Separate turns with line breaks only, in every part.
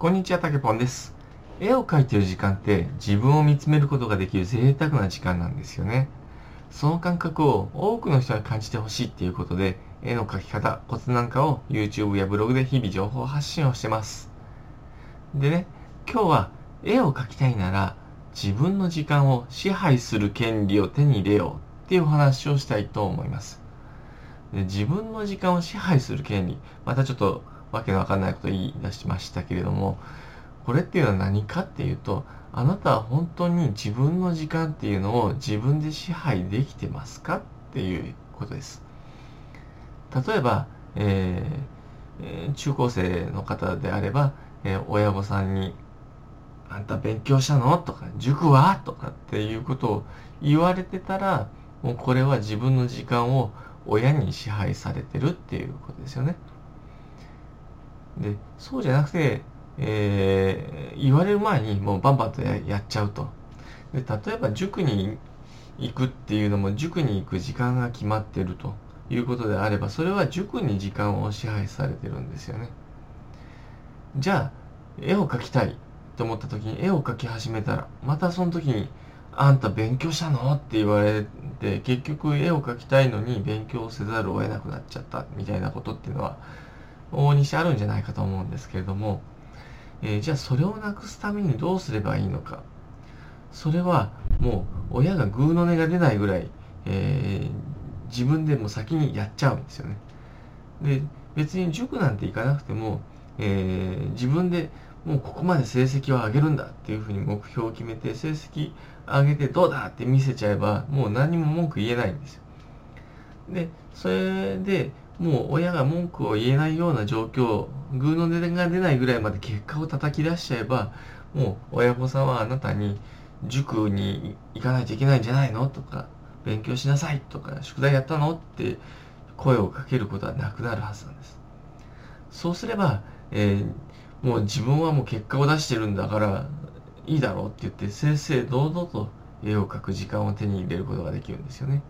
こんにちは、たけぽんです。絵を描いている時間って自分を見つめることができる贅沢な時間なんですよね。その感覚を多くの人に感じてほしいっていうことで、絵の描き方、コツなんかを YouTube やブログで日々情報発信をしてます。でね、今日は絵を描きたいなら自分の時間を支配する権利を手に入れようっていうお話をしたいと思います。で自分の時間を支配する権利、またちょっとわけのわかんないこと言い出しましたけれども、これっていうのは何かっていうと、あなたは本当に自分の時間っていうのを自分で支配できてますかっていうことです。例えば、えー中高生の方であれば、えー親御さんに、あんた勉強したの？とか、塾は？とかっていうことを言われてたら、もうこれは自分の時間を親に支配されてるっていうことですよね。で、そうじゃなくて、えー言われる前にもうバンバンとややっちゃうと。で、例えば塾に行くっていうのも塾に行く時間が決まってるということであれば、それは塾に時間を支配されてるんですよね。じゃあ、絵を描きたいと思った時に絵を描き始めたら、またその時に、あんた勉強したの？って言われて、結局絵を描きたいのに勉強せざるを得なくなっちゃったみたいなことっていうのは、往々にしてあるんじゃないかと思うんですけれども、えーじゃあそれをなくすためにどうすればいいのか。それはもう親がグーの音が出ないぐらい、えー自分でも先にやっちゃうんですよね。で、別に塾なんて行かなくても、えー自分でもうここまで成績を上げるんだっていうふうに目標を決めて成績上げてどうだって見せちゃえばもう何も文句言えないんですよ。で、それでもう親が文句を言えないような状況、グーの音が出ないぐらいまで結果を叩き出しちゃえば、もう親御さんはあなたに塾に行かないといけないんじゃないのとか、勉強しなさいとか、宿題やったのって声をかけることはなくなるはずなんです。そうすれば、えーもう自分はもう結果を出してるんだからいいだろうって言って正々堂々と絵を描く時間を手に入れることができるんですよね。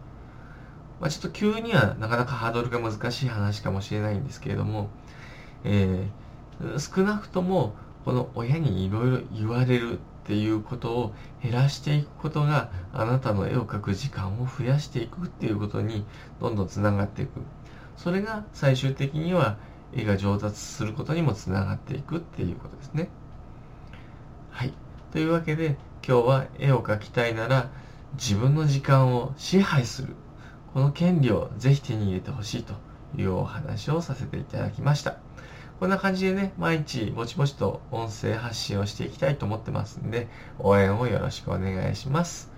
まあ、ちょっと急にはなかなかハードルが難しい話かもしれないんですけれども、えー少なくともこの親にいろいろ言われるっていうことを減らしていくことがあなたの絵を描く時間を増やしていくっていうことにどんどんつながっていく。それが最終的には絵が上達することにもつながっていくっていうことですね。はい。というわけで今日は絵を描きたいなら自分の時間を支配する。この権利をぜひ手に入れてほしいというお話をさせていただきました。こんな感じでね、毎日ぼちぼちと音声発信をしていきたいと思ってますんで、応援をよろしくお願いします。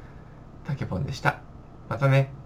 たけぽんでした。またね。